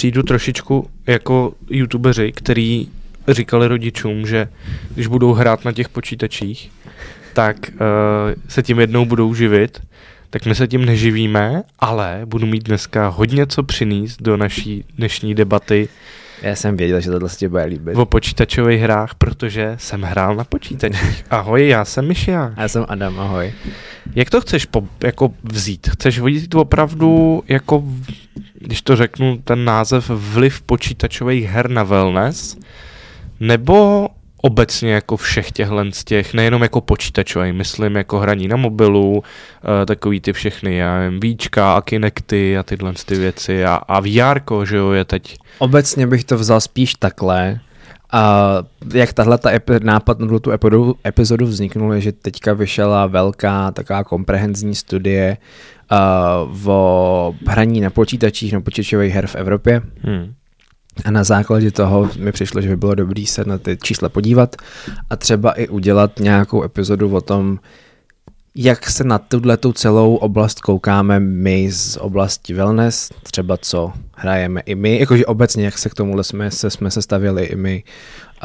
přijdu trošičku jako youtubeři, který říkali rodičům, že když budou hrát na těch počítačích, tak uh, se tím jednou budou živit, tak my se tím neživíme, ale budu mít dneska hodně co přinést do naší dnešní debaty Já jsem věděl, že tohle se ti bude líbit. o počítačových hrách, protože jsem hrál na počítačích. Ahoj, já jsem Myšia. Já jsem Adam, ahoj. Jak to chceš po, jako vzít? Chceš vzít opravdu, jako, když to řeknu, ten název vliv počítačových her na wellness? Nebo obecně jako všech těchhle z těch, nejenom jako počítačový, myslím jako hraní na mobilu, eh, takový ty všechny, já nevím, víčka a Kinecty a tyhle ty věci a, a VR, že jo, je teď. Obecně bych to vzal spíš takhle. A jak tahle ta epi- nápad na tu epizodu, epizodu vzniknul, je, že teďka vyšla velká taková komprehenzní studie o hraní na počítačích, na počítačových her v Evropě. Hmm. A A na základě toho mi přišlo, že by bylo dobré se na ty čísla podívat a třeba i udělat nějakou epizodu o tom, jak se na tuhle tu celou oblast koukáme my z oblasti wellness, třeba co hrajeme i my, jakože obecně, jak se k tomuhle jsme se, jsme se stavili i my,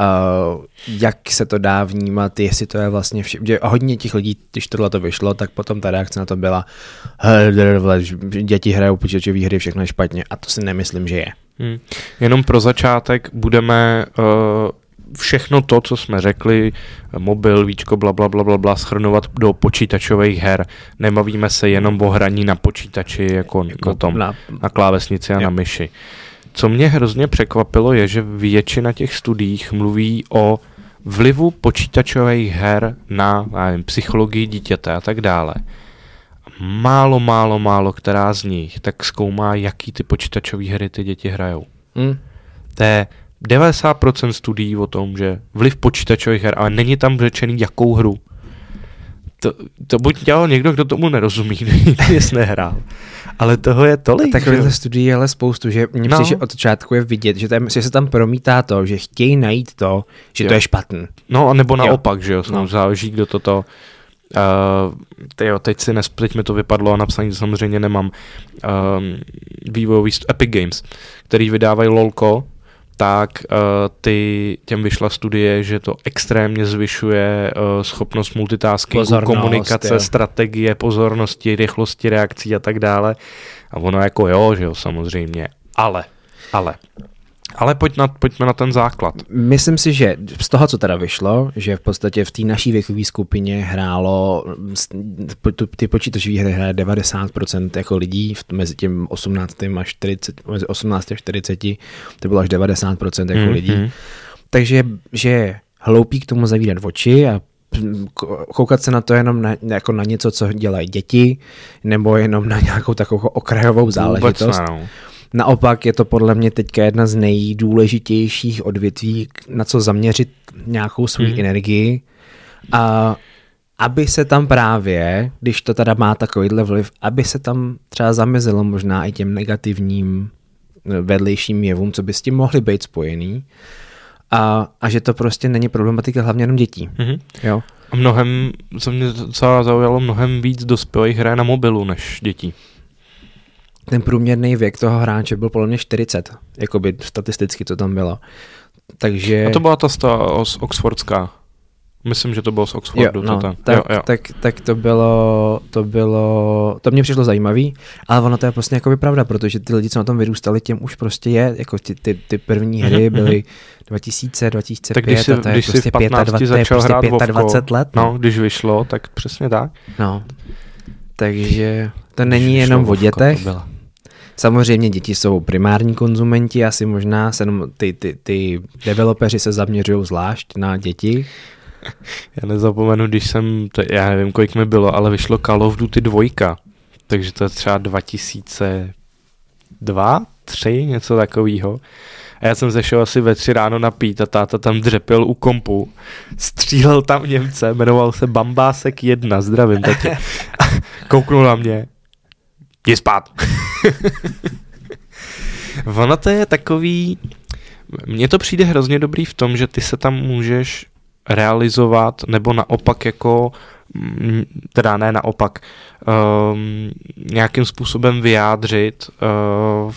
uh, jak se to dá vnímat, jestli to je vlastně vše, hodně těch lidí, když tohle to vyšlo, tak potom ta reakce na to byla, "Hele, vole, děti hrajou počítačové hry, všechno je špatně. A to si nemyslím, že je. Hmm. Jenom pro začátek budeme uh, všechno to, co jsme řekli, mobil, víčko, bla, bla, bla, bla, bla, schrnovat do počítačových her. Nemavíme se jenom o hraní na počítači, jako, jako na tom, na, Na, klávesnici a Jo. na myši. Co mě hrozně překvapilo, je, že většina těch studiích mluví o vlivu počítačových her na nevím, psychologii dítěte a tak dále. Málo, málo, málo, která z nich tak zkoumá, jaký ty počítačové hry ty děti hrajou. hm, To je 90% studií o tom, že vliv počítačových her, ale není tam řečený, jakou hru. To, to buď dělal někdo, kdo tomu nerozumí, nic nehrál. Ale toho je tolik. že Takovýchhle jo? studií je ale spoustu, že mně No. no. že od začátku je vidět, že, tam, že se tam promítá to, že chtějí najít to, že Jo. to je špatný. No, a nebo Jo. naopak, že jo, no. Záleží, kdo toto... Uh, tyjo, teď si nes, teď mi to vypadlo a napsaní to samozřejmě nemám. Um, vývojový Epic Games, který vydávají LOLko, tak uh, ty, těm vyšla studie, že to extrémně zvyšuje uh, schopnost multitaskingu, Pozornost, komunikace, jo. strategie, pozornosti, rychlosti reakcí a tak dále. A ono jako jo, že jo, samozřejmě. Ale, ale, ale pojď na, pojďme na ten základ. Myslím si, že z toho, co teda vyšlo, že v podstatě v té naší věkové skupině hrálo, ty počítačové hry hraje 90% jako lidí, v- mezi tím 18. a 40, mezi 18 a 40, to bylo až 90% jako Mhm. lidí. Takže že je hloupý k tomu zavírat oči a koukat se na to jenom na, jako na něco, co dělají děti, nebo jenom na nějakou takovou okrajovou záležitost. Vůbec ne, no. Naopak je to podle mě teďka jedna z nejdůležitějších odvětví, na co zaměřit nějakou svou mm. energii. A aby se tam právě, když to teda má takovýhle vliv, aby se tam třeba zamezilo možná i těm negativním eh, vedlejším jevům, co by s tím mohly být spojený. A, a že to prostě není problematika hlavně jenom dětí. Mhm. Jo? A mnohem, co mě docela zaujalo, mnohem víc dospělých hraje na mobilu než dětí. Ten průměrný věk toho hráče byl podle mě 40, jakoby statisticky to tam bylo. Takže... A to byla ta sta, z Oxfordská. Myslím, že to bylo z Oxfordu. jo, no, to tak, jo, jo. Tak, tak to bylo, to bylo, to mě přišlo zajímavý, ale ono to je prostě jako pravda, protože ty lidi, co na tom vyrůstali, těm už prostě je, jako ty, ty, ty první hry Mhm, byly 2000, 2005 tak když jsi, a to je když prostě v 15 25, to je začal prostě hrát Vovko, 25 let. no, když vyšlo, tak přesně tak. no. Takže to není Když jenom o dětech. Samozřejmě děti jsou primární konzumenti, asi možná se ty, ty, ty developeři se zaměřují zvlášť na děti. Já nezapomenu, když jsem, to, já nevím, kolik mi bylo, ale vyšlo Call of Duty 2, takže to je třeba 2002, 3, něco takového. A já jsem zešel asi ve tři ráno napít a táta tam dřepil u kompu. Střílel tam Němce, jmenoval se Bambásek 1, zdravím tatě. Kouknul na mě. Jdi spát. ono to je takový, mně to přijde hrozně dobrý v tom, že ty se tam můžeš realizovat, nebo naopak jako, mm, teda ne naopak, um, nějakým způsobem vyjádřit uh,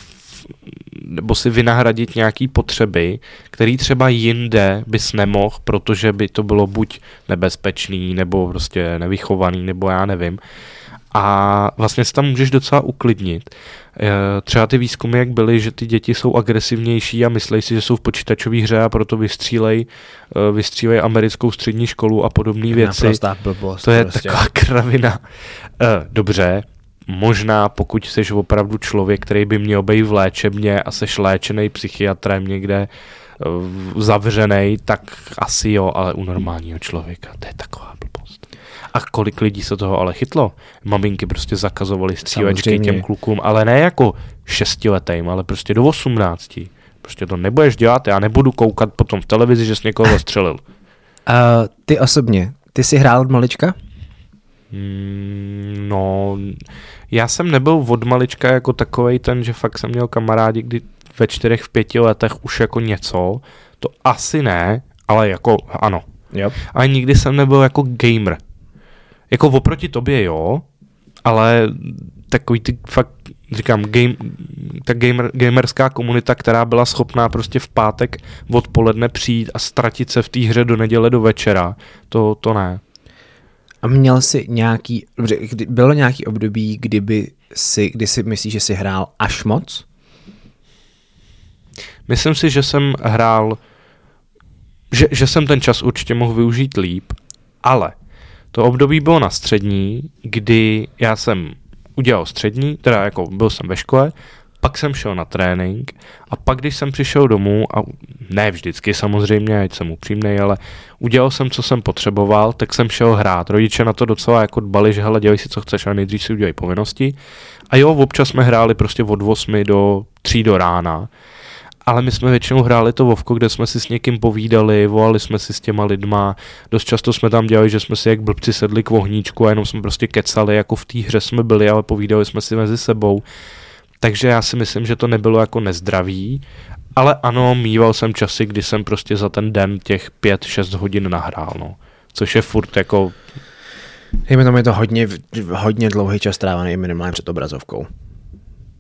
nebo si vynahradit nějaký potřeby, který třeba jinde bys nemohl, protože by to bylo buď nebezpečný, nebo prostě nevychovaný, nebo já nevím. A vlastně se tam můžeš docela uklidnit. Eh, třeba ty výzkumy, jak byly, že ty děti jsou agresivnější a myslí si, že jsou v počítačové hře a proto vystřílej, eh, vystřílej americkou střední školu a podobné věci. Blbost, to je prostě. taková kravina. Eh, dobře, možná pokud jsi opravdu člověk, který by měl být v léčebně a seš léčený psychiatrem někde zavřený, tak asi jo, ale u normálního člověka to je taková blbost. A kolik lidí se toho ale chytlo? Maminky prostě zakazovaly střílečky těm klukům, ale ne jako šestiletým, ale prostě do osmnácti. Prostě to nebudeš dělat, já nebudu koukat potom v televizi, že jsi někoho zastřelil. Uh, ty osobně, ty jsi hrál od malička? Mm, no, já jsem nebyl od malička jako takovej ten, že fakt jsem měl kamarádi, kdy ve čtyřech, v pěti letech už jako něco, to asi ne, ale jako ano. Yep. Ale nikdy jsem nebyl jako gamer. Jako oproti tobě jo, ale takový ty fakt, říkám, game, ta gamer, gamerská komunita, která byla schopná prostě v pátek odpoledne přijít a ztratit se v té hře do neděle do večera, to, to ne. A měl jsi nějaký, bylo nějaký období, kdyby si, kdy si myslíš, že jsi hrál až moc? Myslím si, že jsem hrál, že, že jsem ten čas určitě mohl využít líp, ale to období bylo na střední, kdy já jsem udělal střední, teda jako byl jsem ve škole, pak jsem šel na trénink a pak, když jsem přišel domů, a ne vždycky samozřejmě, ať jsem upřímný, ale udělal jsem, co jsem potřeboval, tak jsem šel hrát. Rodiče na to docela jako dbali, že hele, dělej si, co chceš, a nejdřív si udělej povinnosti. A jo, občas jsme hráli prostě od 8 do 3 do rána ale my jsme většinou hráli to Vovko, kde jsme si s někým povídali, volali jsme si s těma lidma, dost často jsme tam dělali, že jsme si jak blbci sedli k vohníčku a jenom jsme prostě kecali, jako v té hře jsme byli, ale povídali jsme si mezi sebou. Takže já si myslím, že to nebylo jako nezdravý, ale ano, mýval jsem časy, kdy jsem prostě za ten den těch 5-6 hodin nahrál, no. Což je furt jako... Dejme je to hodně, hodně dlouhý čas strávený minimálně před obrazovkou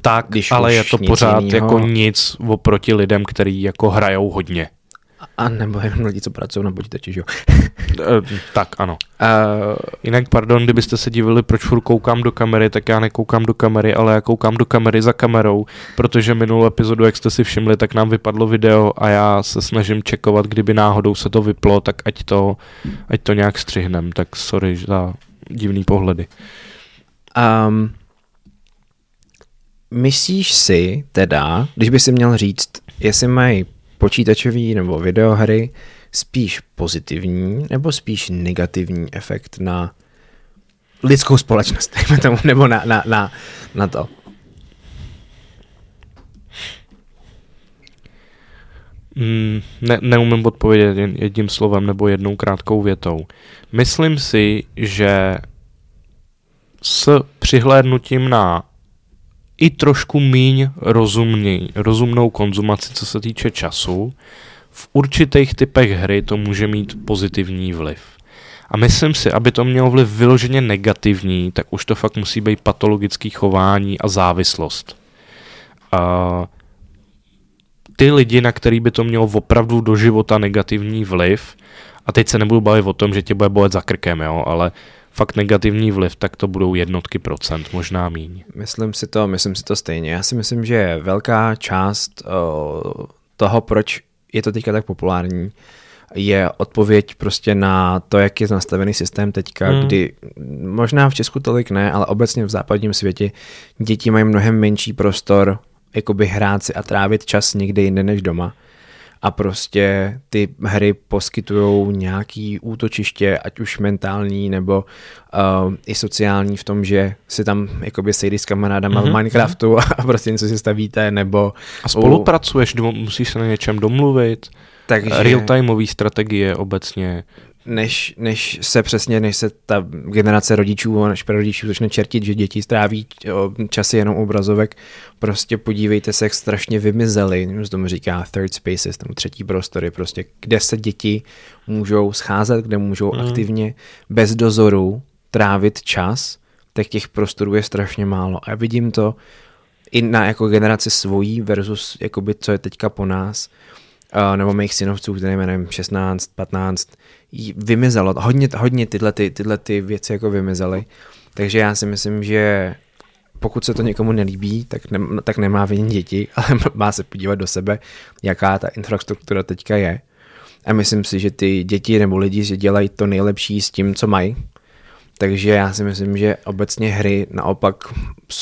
tak, Když ale je to pořád jinýho. jako nic oproti lidem, kteří jako hrajou hodně. A nebo jenom lidi, co pracují na počítači, že jo? Eh, tak, ano. Uh, Jinak, pardon, kdybyste se divili, proč furt koukám do kamery, tak já nekoukám do kamery, ale já koukám do kamery za kamerou, protože minulou epizodu, jak jste si všimli, tak nám vypadlo video a já se snažím čekovat, kdyby náhodou se to vyplo, tak ať to, ať to nějak střihnem. Tak sorry za divný pohledy. Um, Myslíš si teda, když by si měl říct, jestli mají počítačový nebo videohry spíš pozitivní nebo spíš negativní efekt na lidskou společnost, tomu, nebo na, na, na, na to? Mm, ne, neumím odpovědět jedním slovem nebo jednou krátkou větou. Myslím si, že s přihlédnutím na i trošku míň rozumný, rozumnou konzumaci, co se týče času, v určitých typech hry to může mít pozitivní vliv. A myslím si, aby to mělo vliv vyloženě negativní, tak už to fakt musí být patologický chování a závislost. A ty lidi, na který by to mělo opravdu do života negativní vliv, a teď se nebudu bavit o tom, že tě bude bolet za krkem, jo, ale fakt negativní vliv, tak to budou jednotky procent, možná míň. Myslím si to, myslím si to stejně. Já si myslím, že velká část uh, toho, proč je to teďka tak populární, je odpověď prostě na to, jak je nastavený systém teďka, hmm. kdy možná v Česku tolik ne, ale obecně v západním světě děti mají mnohem menší prostor jakoby hrát si a trávit čas někde jinde než doma a prostě ty hry poskytují nějaký útočiště, ať už mentální nebo uh, i sociální v tom, že si tam jakoby sejdy s kamarádama mm-hmm. v mhm, Minecraftu mhm. a prostě něco si stavíte nebo... A spolupracuješ, u... musíš se na něčem domluvit. Takže... Real-timeové strategie obecně než, než se přesně, než se ta generace rodičů, než rodičů začne čertit, že děti stráví časy jenom obrazovek, prostě podívejte se, jak strašně vymizely, z tomu říká third spaces, tam třetí prostory, prostě, kde se děti můžou scházet, kde můžou mm. aktivně bez dozoru trávit čas, tak těch prostorů je strašně málo. A vidím to i na jako generaci svojí versus jakoby, co je teďka po nás, uh, nebo mých synovců, které nevím, 16, 15, vymizelo. Hodně, hodně tyhle, ty, tyhle ty věci jako vymizely. Takže já si myslím, že pokud se to někomu nelíbí, tak, ne, tak nemá vinit děti, ale má se podívat do sebe, jaká ta infrastruktura teďka je. A myslím si, že ty děti nebo lidi že dělají to nejlepší s tím, co mají. Takže já si myslím, že obecně hry naopak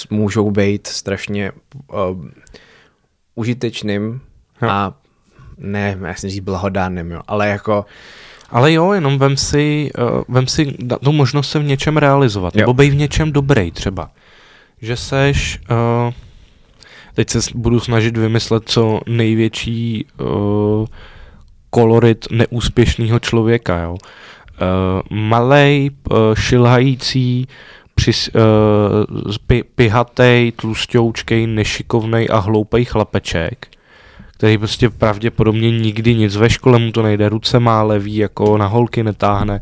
můžou být strašně uh, užitečným a ne, já si říct blahodárným, jo, ale jako ale jo, jenom vem si, uh, vem si tu možnost se v něčem realizovat, jo. nebo bej v něčem dobrý třeba. Že seš, uh, teď se budu snažit vymyslet co největší uh, kolorit neúspěšného člověka, jo. Uh, malej, uh, šilhající, přis, uh, pi, pihatej, tlustěoučkej, nešikovnej a hloupej chlapeček, který prostě pravděpodobně nikdy nic ve škole mu to nejde, ruce má levý, jako na holky netáhne,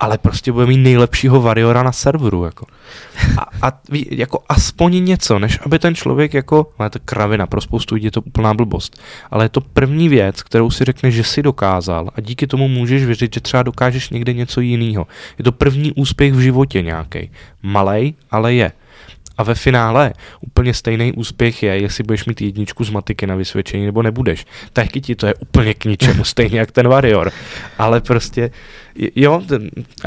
ale prostě bude mít nejlepšího variora na serveru, jako. A, a jako aspoň něco, než aby ten člověk jako, má to kravina, pro spoustu lidí je to úplná blbost, ale je to první věc, kterou si řekneš, že si dokázal a díky tomu můžeš věřit, že třeba dokážeš někde něco jiného. Je to první úspěch v životě nějaký. Malej, ale je. A ve finále úplně stejný úspěch je, jestli budeš mít jedničku z matiky na vysvědčení nebo nebudeš. Taky ti to je úplně k ničemu, stejně jak ten Warrior. Ale prostě, jo,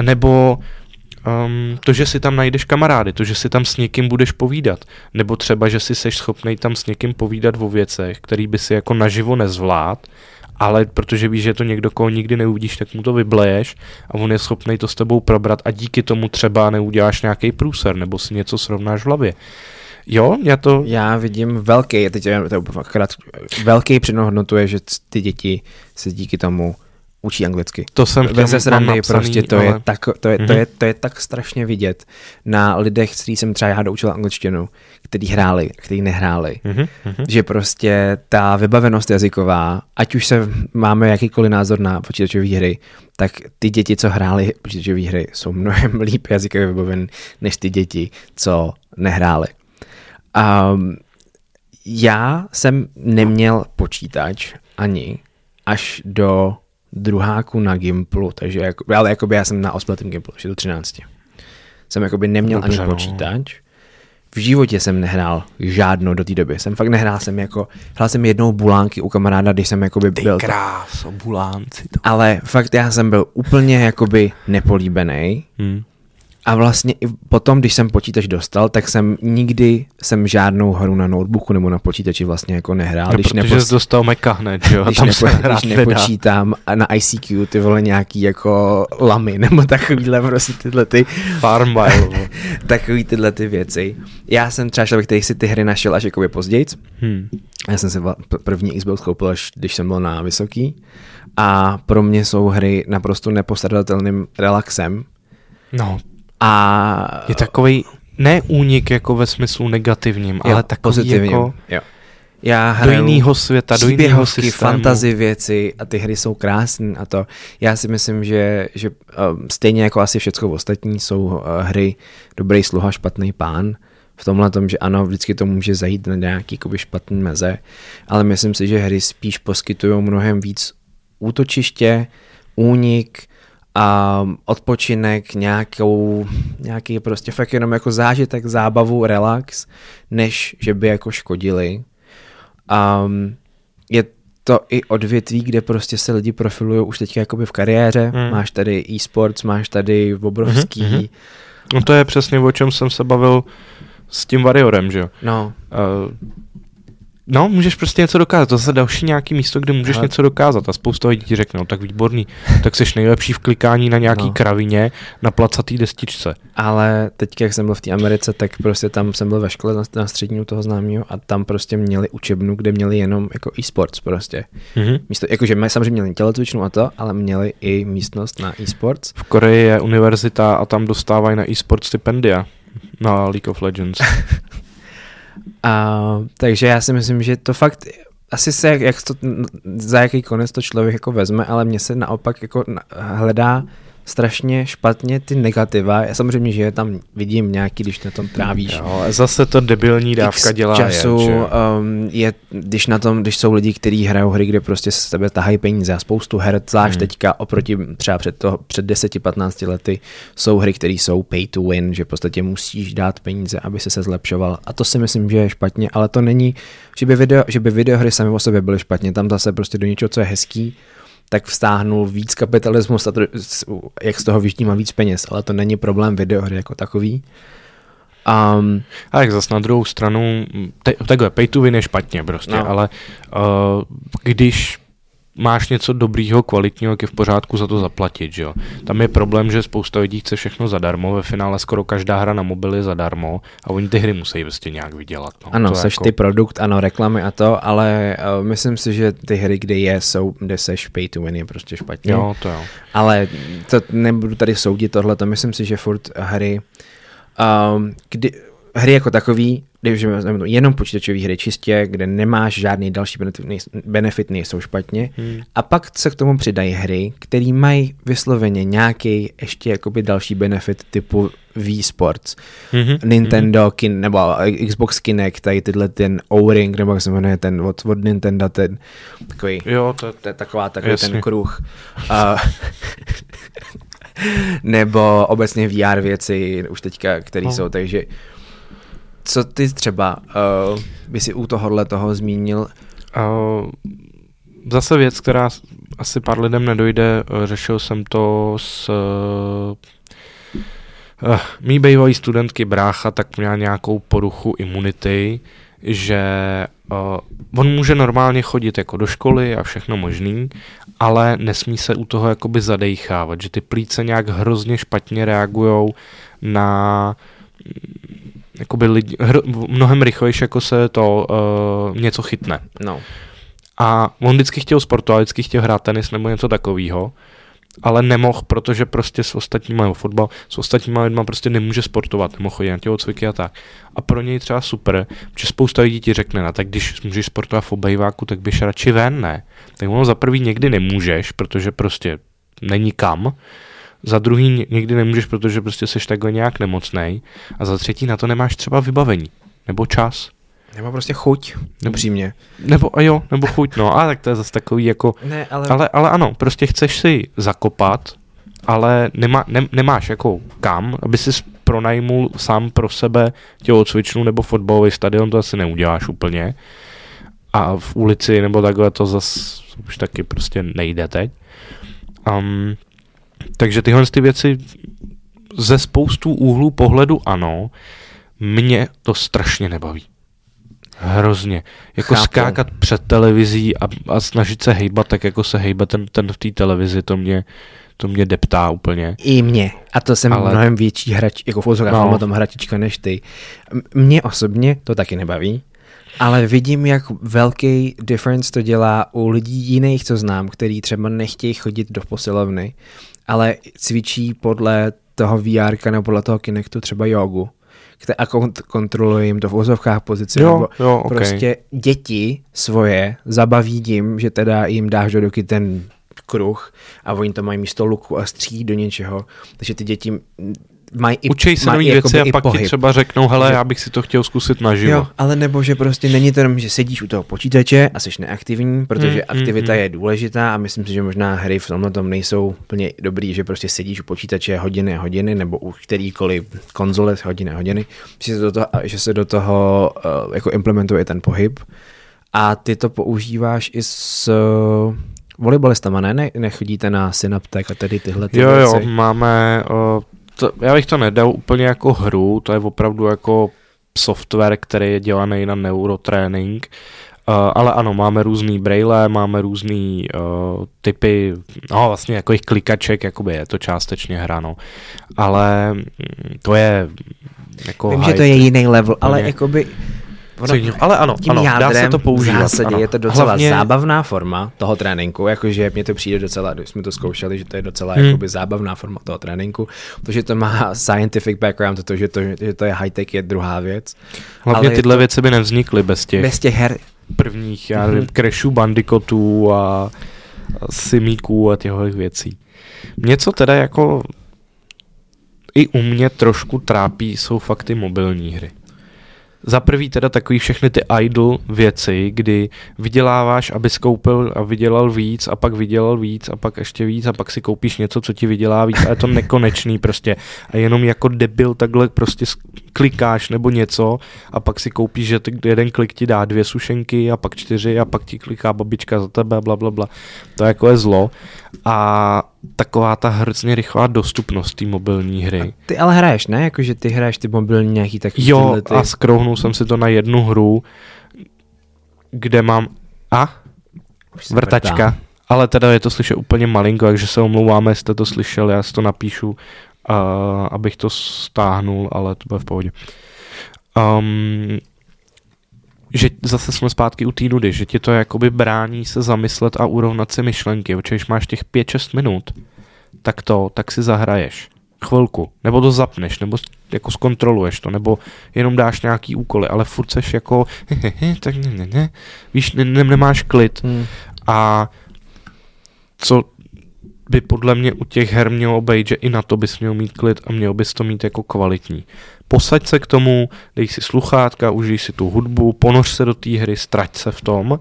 nebo um, to, že si tam najdeš kamarády, to, že si tam s někým budeš povídat, nebo třeba, že si seš schopný tam s někým povídat o věcech, který by si jako naživo nezvlád, ale protože víš, že to někdo, koho nikdy neuvidíš, tak mu to vybleješ a on je schopný to s tebou probrat a díky tomu třeba neuděláš nějaký průser nebo si něco srovnáš v hlavě. Jo, já to... Já vidím velký, teď to velký přednohodnotu je, že ty děti se díky tomu učí anglicky. To jsem chtěl Bez srandy, prostě to, ale... je tak, to, je, mm-hmm. to, je, to je tak strašně vidět na lidech, který jsem třeba já doučil angličtinu, který hráli, který nehráli, mm-hmm. že prostě ta vybavenost jazyková, ať už se máme jakýkoliv názor na počítačové hry, tak ty děti, co hrály počítačové hry, jsou mnohem líp jazykově vybaven, než ty děti, co nehrály. Um, já jsem neměl počítač ani až do druháku na Gimplu, takže jako, ale jakoby já jsem na osmletém Gimplu, ještě do 13. Jsem jakoby neměl Dobře, ani no. počítač. V životě jsem nehrál žádnou do té doby. Jsem fakt nehrál jsem jako, hrál jsem jednou bulánky u kamaráda, když jsem jakoby Ty byl. kráso, bulánci. To... Ale fakt já jsem byl úplně jakoby nepolíbený. Hmm. A vlastně i potom, když jsem počítač dostal, tak jsem nikdy jsem žádnou hru na notebooku nebo na počítači vlastně jako nehrál. No, když protože nepos... jsi dostal Maca hned, že jo? Když, tam nepo... když nepočítám na ICQ ty vole nějaký jako lamy nebo takovýhle prostě tyhle ty... Farmville. takový tyhle ty věci. Já jsem třeba člověk, který si ty hry našel až jakoby později. Hmm. Já jsem si první Xbox koupil až když jsem byl na vysoký. A pro mě jsou hry naprosto nepostradatelným relaxem. No, a je takový ne únik jako ve smyslu negativním, jo, ale takový pozitivním. jako jo. Já do jiného světa, do jiného systému. fantasy věci a ty hry jsou krásné a to. Já si myslím, že, že uh, stejně jako asi všechno ostatní jsou uh, hry dobrý sluha, špatný pán. V tomhle tom, že ano, vždycky to může zajít na nějaký jakoby, špatný meze, ale myslím si, že hry spíš poskytují mnohem víc útočiště, únik, a odpočinek, nějakou, nějaký prostě fakt jenom jako zážitek, zábavu, relax, než že by jako škodili. Um, je to i odvětví, kde prostě se lidi profilují už teď jakoby v kariéře. Mm. Máš tady e-sports, máš tady obrovský... Mm-hmm. No to je přesně o čem jsem se bavil s tím Warriorem, že jo? No. Uh, No, můžeš prostě něco dokázat. To je další nějaký místo, kde můžeš Ale... něco dokázat. A spousta lidí ti řekne, no tak výborný, tak jsi nejlepší v klikání na nějaký no. kravině na placatý destičce. Ale teď, jak jsem byl v té Americe, tak prostě tam jsem byl ve škole na, na střední u toho známého a tam prostě měli učebnu, kde měli jenom jako e-sports prostě. Mm-hmm. Místo, jakože samozřejmě měli tělocvičnu a to, ale měli i místnost na e-sports. V Koreji je univerzita a tam dostávají na e-sport stipendia na League of Legends. A, takže já si myslím, že to fakt asi se, jak to, za jaký konec to člověk jako vezme, ale mně se naopak jako hledá strašně špatně ty negativa. Já samozřejmě, že je tam vidím nějaký, když na tom trávíš. Jo, zase to debilní dávka X dělá času, je, že? um, je, když na tom, když jsou lidi, kteří hrajou hry, kde prostě z tebe tahají peníze a spoustu her, zvlášť Hmm. teďka oproti třeba před, to, před 10-15 lety, jsou hry, které jsou pay to win, že v podstatě musíš dát peníze, aby se se zlepšoval. A to si myslím, že je špatně, ale to není, že by, video, že by videohry sami o sobě byly špatně. Tam zase prostě do něčeho, co je hezký, tak vstáhnul víc kapitalismus, a to, jak z toho vyždíma víc peněz, ale to není problém videohry jako takový. Um, A jak zas na druhou stranu, te, takhle, pay to win je špatně prostě, No. no. ale uh, když máš něco dobrýho, kvalitního, jak je v pořádku za to zaplatit, že jo. Tam je problém, že spousta lidí chce všechno zadarmo, ve finále skoro každá hra na mobil je zadarmo a oni ty hry musí prostě nějak vydělat. No. ano, To seš jako- ty produkt, ano, reklamy a to, ale uh, myslím si, že ty hry, kde je, jsou, kde seš pay to win, je prostě špatně. Jo, to jo. Ale to nebudu tady soudit tohle, to myslím si, že furt hry, um, kdy, hry jako takový, když vezmeme jenom počítačové hry čistě, kde nemáš žádný další benefit, nej- benefit nejsou špatně. Hmm. A pak se k tomu přidají hry, které mají vysloveně nějaký ještě jakoby další benefit typu Wii Sports, Mhm. Nintendo, kin, nebo Xbox Kinect, tady tyhle ten O-Ring, nebo jak se jmenuje ten od, od Nintendo, ten takový Jo, to je to je taková, takový Jasně. ten kruh. Uh, nebo obecně VR věci už teďka, které No. jsou, takže co ty třeba uh, by si u tohohle toho zmínil? Uh, zase věc, která asi pár lidem nedojde, uh, řešil jsem to s uh, mý bývalý studentky brácha, tak měl nějakou poruchu imunity, že uh, on může normálně chodit jako do školy a všechno možný, ale nesmí se u toho jakoby zadejchávat, že ty plíce nějak hrozně špatně reagujou na jakoby lidi, hr, mnohem rychlejší, jako se to uh, něco chytne. No, A on vždycky chtěl sportovat, vždycky chtěl hrát tenis nebo něco takového, ale nemohl, protože prostě s ostatníma, nebo fotbal, s ostatníma lidma prostě nemůže sportovat, nemohl chodit na tělocviky a tak. A pro něj třeba super, že spousta lidí ti řekne, no tak když můžeš sportovat v obejváku, tak běž radši ven, ne? Tak ono za prvý někdy nemůžeš, protože prostě není kam, za druhý ně- někdy nemůžeš, protože prostě seš takhle nějak nemocnej a za třetí na to nemáš třeba vybavení nebo čas. nebo prostě chuť, upřímně. Nebo a jo, nebo chuť, no. A tak to je zase takový jako... Ne, ale, Ale, ale ano, prostě chceš si zakopat, ale nemá, ne, nemáš jako kam, aby si pronajmul sám pro sebe tělocvičnu nebo fotbalový stadion, to asi neuděláš úplně. A v ulici nebo takhle to zase už taky prostě nejde teď. Um, takže tyhle ty věci ze spoustu úhlů pohledu ano, mě to strašně nebaví. Hrozně. Jako Chápu. skákat před televizí a, a snažit se hejbat tak, jako se hejbe ten, ten v té televizi, to mě, to mě deptá úplně. I mě. A to jsem ale... Mnohem větší hrač, jako úzovkách No. tom hratička než ty. M- Mě osobně to taky nebaví, ale vidím, jak velký difference to dělá u lidí jiných, co znám, který třeba nechtějí chodit do posilovny, ale cvičí podle toho VR nebo podle toho Kinectu třeba jogu a kont- kontroluje jim to v úzovkách pozici. Jo, nebo jo, ok. Prostě děti svoje zabaví tím, že teda jim dáš do ruky ten kruh a oni to mají místo luku a stří do něčeho. Takže ty děti mají i Učej se nový věci a pak ti pohyb. třeba řeknou, hele, Že- já bych si to chtěl zkusit naživo. Jo, ale nebo že prostě není to jenom, že sedíš u toho počítače a jsi neaktivní, protože Hmm, mm, aktivita hmm, je důležitá a myslím si, že možná hry v tomhle tom nejsou úplně dobrý, že prostě sedíš u počítače hodiny a hodiny nebo u kterýkoliv konzole hodiny a hodiny, že se do toho, že se do toho uh, jako implementuje ten pohyb a ty to používáš i s uh, volejbalistama, ne? ne? Nechodíte na Synaptek a tedy tyhle ty Jo, jo, věci. máme, uh, to, já bych to nedal úplně jako hru, to je opravdu jako software, který je dělaný na neurotrénink, uh, ale ano, máme různý braille, máme různý uh, typy, no vlastně jako jich klikaček, jakoby je to částečně hra, no. Ale mm, to je jako Vím, že to je jiný level, ale Úplně. jakoby Jiného. Ale ano, tím ano, jádrem dá se to používat. v zásadě ano. je to docela Hlavně, zábavná forma toho tréninku, jakože mně to přijde docela, když jsme to zkoušeli, že to je docela Hmm. hmm. jakoby zábavná forma toho tréninku. To, že to má scientific background, to, že to, že to je high-tech, je druhá věc. hlavně ale tyhle to- věci by nevznikly bez těch Bez těch her, prvních, já nevím, Mhm. Crashů, Bandicotů a, a Simíků a těchto věcí. Něco teda jako i u mě trošku trápí, jsou fakt ty mobilní hry. Za prvý teda takový všechny ty idle věci, kdy vyděláváš, aby skoupil a vydělal víc a pak vydělal víc a pak ještě víc a pak si koupíš něco, co ti vydělá víc a je to nekonečný prostě. A jenom jako debil takhle prostě klikáš nebo něco a pak si koupíš, že jeden klik ti dá dvě sušenky a pak čtyři a pak ti kliká babička za tebe bla bla bla. To jako je zlo a taková ta hrozně rychlá dostupnost té mobilní hry. A ty ale hraješ, ne? Jakože ty hraješ ty mobilní nějaký takový Jo, ty... a skrouhnul jsem si to na jednu hru, kde mám a vrtačka, vrtá. ale teda je to slyšet úplně malinko, takže se omlouváme, jestli to slyšel, já si to napíšu, uh, abych to stáhnul, ale to bude v pohodě. Um, že zase jsme zpátky u té nudy, že ti to jakoby brání se zamyslet a urovnat si myšlenky, protože když máš těch 5-6 minut, tak to, tak si zahraješ chvilku, nebo to zapneš, nebo jako zkontroluješ to, nebo jenom dáš nějaký úkoly, ale furt seš jako, tak ne, ne, ne, víš, ne, ne, nemáš klid. Hmm. A co by podle mě u těch her mělo být, že i na to bys měl mít klid a měl bys to mít jako kvalitní posaď se k tomu, dej si sluchátka, užij si tu hudbu, ponoř se do té hry, strať se v tom,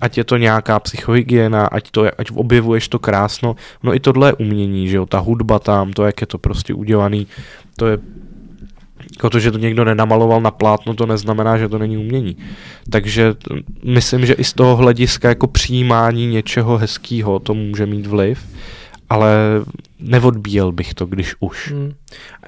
ať je to nějaká psychohygiena, ať, to, ať objevuješ to krásno. No i tohle je umění, že jo, ta hudba tam, to, jak je to prostě udělaný, to je jako to, že to někdo nenamaloval na plátno, to neznamená, že to není umění. Takže myslím, že i z toho hlediska jako přijímání něčeho hezkého to může mít vliv ale neodbíjel bych to, když už. Hmm.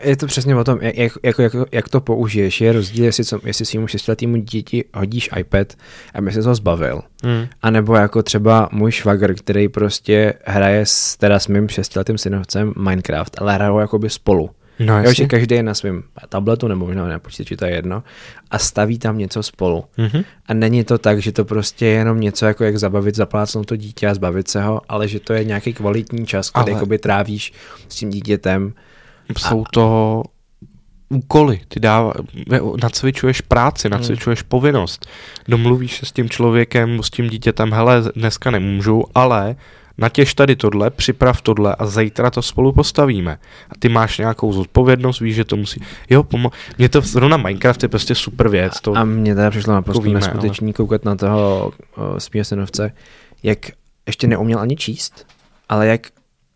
Je to přesně o tom, jak, jak, jak, jak to použiješ. Je rozdíl, jestli, co, jestli svýmu šestiletýmu díti hodíš iPad, aby se to zbavil. Hmm. A nebo jako třeba můj švagr, který prostě hraje s, teda s mým šestiletým synovcem Minecraft, ale hrajou jakoby spolu. No, jo, že každý je na svém tabletu nebo možná na počítači, to je jedno, a staví tam něco spolu. Mm-hmm. A není to tak, že to prostě je jenom něco jako jak zabavit, zaplácnout to dítě a zbavit se ho, ale že to je nějaký kvalitní čas, který ale... trávíš s tím dítětem. Jsou a... to úkoly, ty dává, nacvičuješ práci, hmm. nacvičuješ hmm. povinnost, domluvíš se s tím člověkem, s tím dítětem, hele, dneska nemůžu, ale natěž tady tohle, připrav tohle a zítra to spolu postavíme. A ty máš nějakou zodpovědnost, víš, že to musí. Jo, pomo- mě to zrovna Minecraft je prostě super věc. To a mně teda přišlo naprosto víme, neskutečný ale... koukat na toho uh, synovce, jak ještě neuměl ani číst, ale jak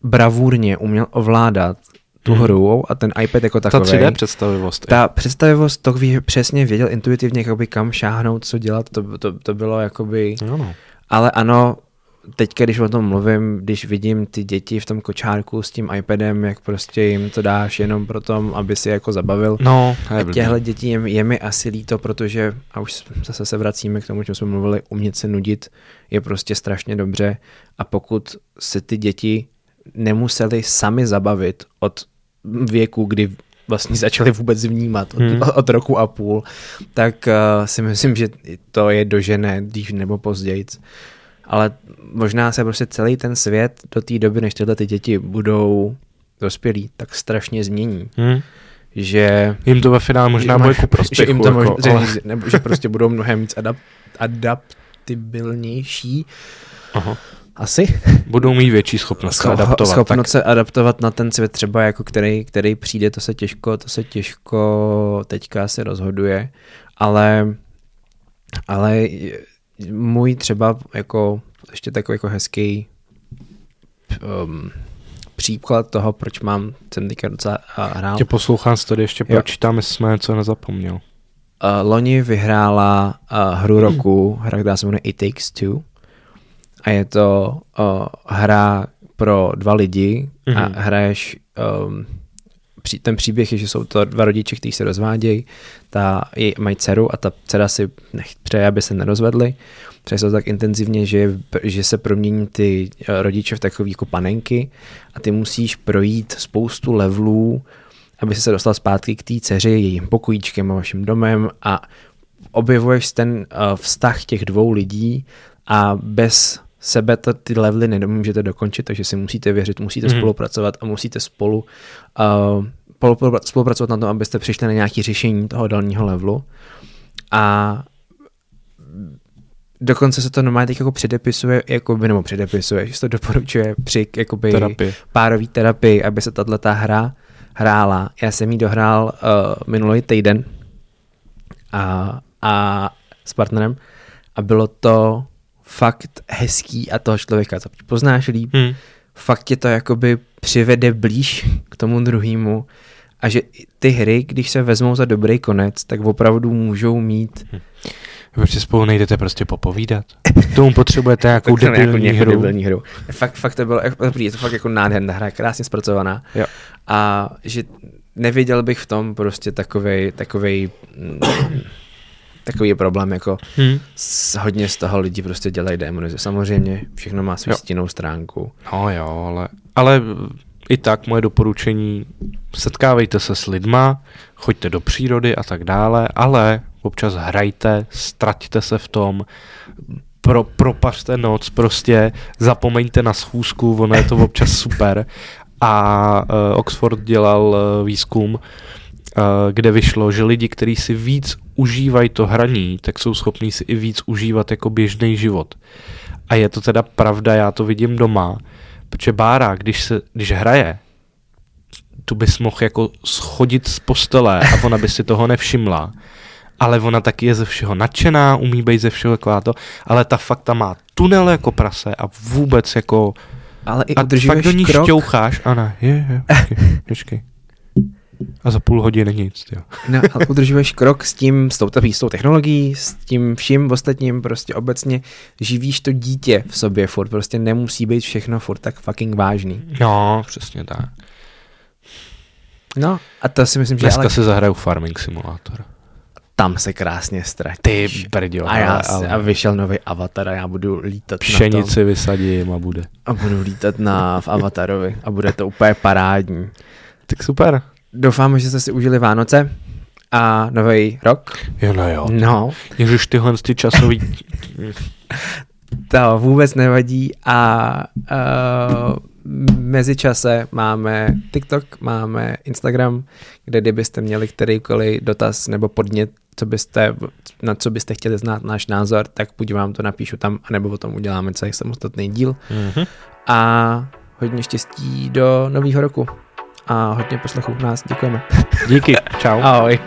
bravurně uměl ovládat tu hmm. hru a ten iPad jako takový. Ta 3D představivost. Ta představivost, to přesně věděl intuitivně, jakoby kam šáhnout, co dělat, to, to, to bylo jakoby... No, no. Ale ano, teďka, když o tom mluvím, když vidím ty děti v tom kočárku s tím iPadem, jak prostě jim to dáš jenom pro tom, aby si jako zabavil. No, a těhle dětí je, je mi asi líto, protože, a už zase se vracíme k tomu, čem jsme mluvili, umět se nudit je prostě strašně dobře a pokud se ty děti nemuseli sami zabavit od věku, kdy vlastně začali vůbec vnímat od, hmm. od roku a půl, tak uh, si myslím, že to je dožené dřív nebo později ale možná se prostě celý ten svět do té doby, než tyhle ty děti budou dospělí, tak strašně změní. Hmm. Že jim to ve finále možná bude ku prospěchu. Že, jim to jako, možná, ale... nebo, že prostě budou mnohem víc adap, adaptibilnější. Aha. Asi. Budou mít větší schopnost Scho- adaptovat. Schopnost tak. se adaptovat na ten svět třeba jako který, který přijde, to se těžko, to se těžko teďka se rozhoduje, ale ale můj třeba jako ještě takový jako hezký um, příklad toho, proč mám ten teďka docela hrál. Tě poslouchám tady ještě pročítám, jestli jsme něco nezapomněl. Uh, loni vyhrála uh, hru roku, hra, která se jmenuje It Takes Two a je to uh, hra pro dva lidi mm-hmm. a mhm. hraješ um, ten příběh je, že jsou to dva rodiče, kteří se rozvádějí, ta mají dceru a ta dcera si nech, přeje, aby se nerozvedli. Přeje se to tak intenzivně, že, že se promění ty eh, rodiče v takové jako panenky a ty musíš projít spoustu levelů, aby se dostal zpátky k té dceři, jejím pokojíčkem a vaším domem a objevuješ ten uh, vztah těch dvou lidí a bez sebe to, ty levely nemůžete dokončit, takže si musíte věřit, musíte mm. spolupracovat a musíte spolu uh, spolupracovat na tom, abyste přišli na nějaké řešení toho dalního levelu. A dokonce se to normálně teď jako předepisuje, jakoby, nebo předepisuje, že se to doporučuje při jakoby, Terapii. párový terapii, aby se tato hra hrála. Já jsem jí dohrál uh, minulý týden a, a s partnerem a bylo to fakt hezký a toho člověka, co poznáš líp, Hmm. fakt tě to jakoby přivede blíž k tomu druhému a že ty hry, když se vezmou za dobrý konec, tak opravdu můžou mít Vy si spolu nejdete prostě popovídat. K tomu potřebujete nějakou takhle debilní jako hru. debilní hru. Fakt, fakt to bylo, jako- je to fakt jako nádherná hra, krásně zpracovaná. Jo. A že neviděl bych v tom prostě takovej, takovej, mm, takový problém, jako Hmm. s, hodně z toho lidi prostě dělají demonizy. Samozřejmě všechno má svou Jo. stinnou stránku. No jo, ale, ale i tak moje doporučení, setkávejte se s lidma, choďte do přírody a tak dále, ale občas hrajte, straťte se v tom, pro, propařte noc, prostě zapomeňte na schůzku, ono je to občas super. A uh, Oxford dělal uh, výzkum, kde vyšlo, že lidi, kteří si víc užívají to hraní, tak jsou schopní si i víc užívat jako běžný život. A je to teda pravda, já to vidím doma, protože Bára, když, se, když hraje, tu bys mohl jako schodit z postele a ona by si toho nevšimla. Ale ona taky je ze všeho nadšená, umí být ze všeho taková to, ale ta fakt tam má tunel jako prase a vůbec jako... Ale i A fakt do ní krok. šťoucháš a ne, je, je, počkej, počkej. A za půl hodiny nic, jo. No, ale udržuješ krok s tím, s tou, s tou technologií, s tím vším ostatním, prostě obecně živíš to dítě v sobě furt, prostě nemusí být všechno furt tak fucking vážný. No, přesně tak. No, a to si myslím, že Dneska ale si zahraju Farming Simulator. tam se krásně ztratíš. Ty brďo, a, já, ale, ale, a vyšel nový avatar a já budu lítat na pšenici vysadím a bude. tom. A budu lítat na, v avatarovi a bude to úplně parádní. Tak super. Doufám, že jste si užili Vánoce a nový rok. Jo, no jo. No, Ježiš, tyhle ty časový... to vůbec nevadí a uh, mezičase máme TikTok, máme Instagram, kde kdybyste měli kterýkoliv dotaz nebo podnět, co byste, na co byste chtěli znát náš názor, tak buď vám to napíšu tam, anebo o tom uděláme celý samostatný díl. Mhm. A hodně štěstí do nového roku. A hodně poslechu nás. Děkujeme. Díky, čau. Ahoj.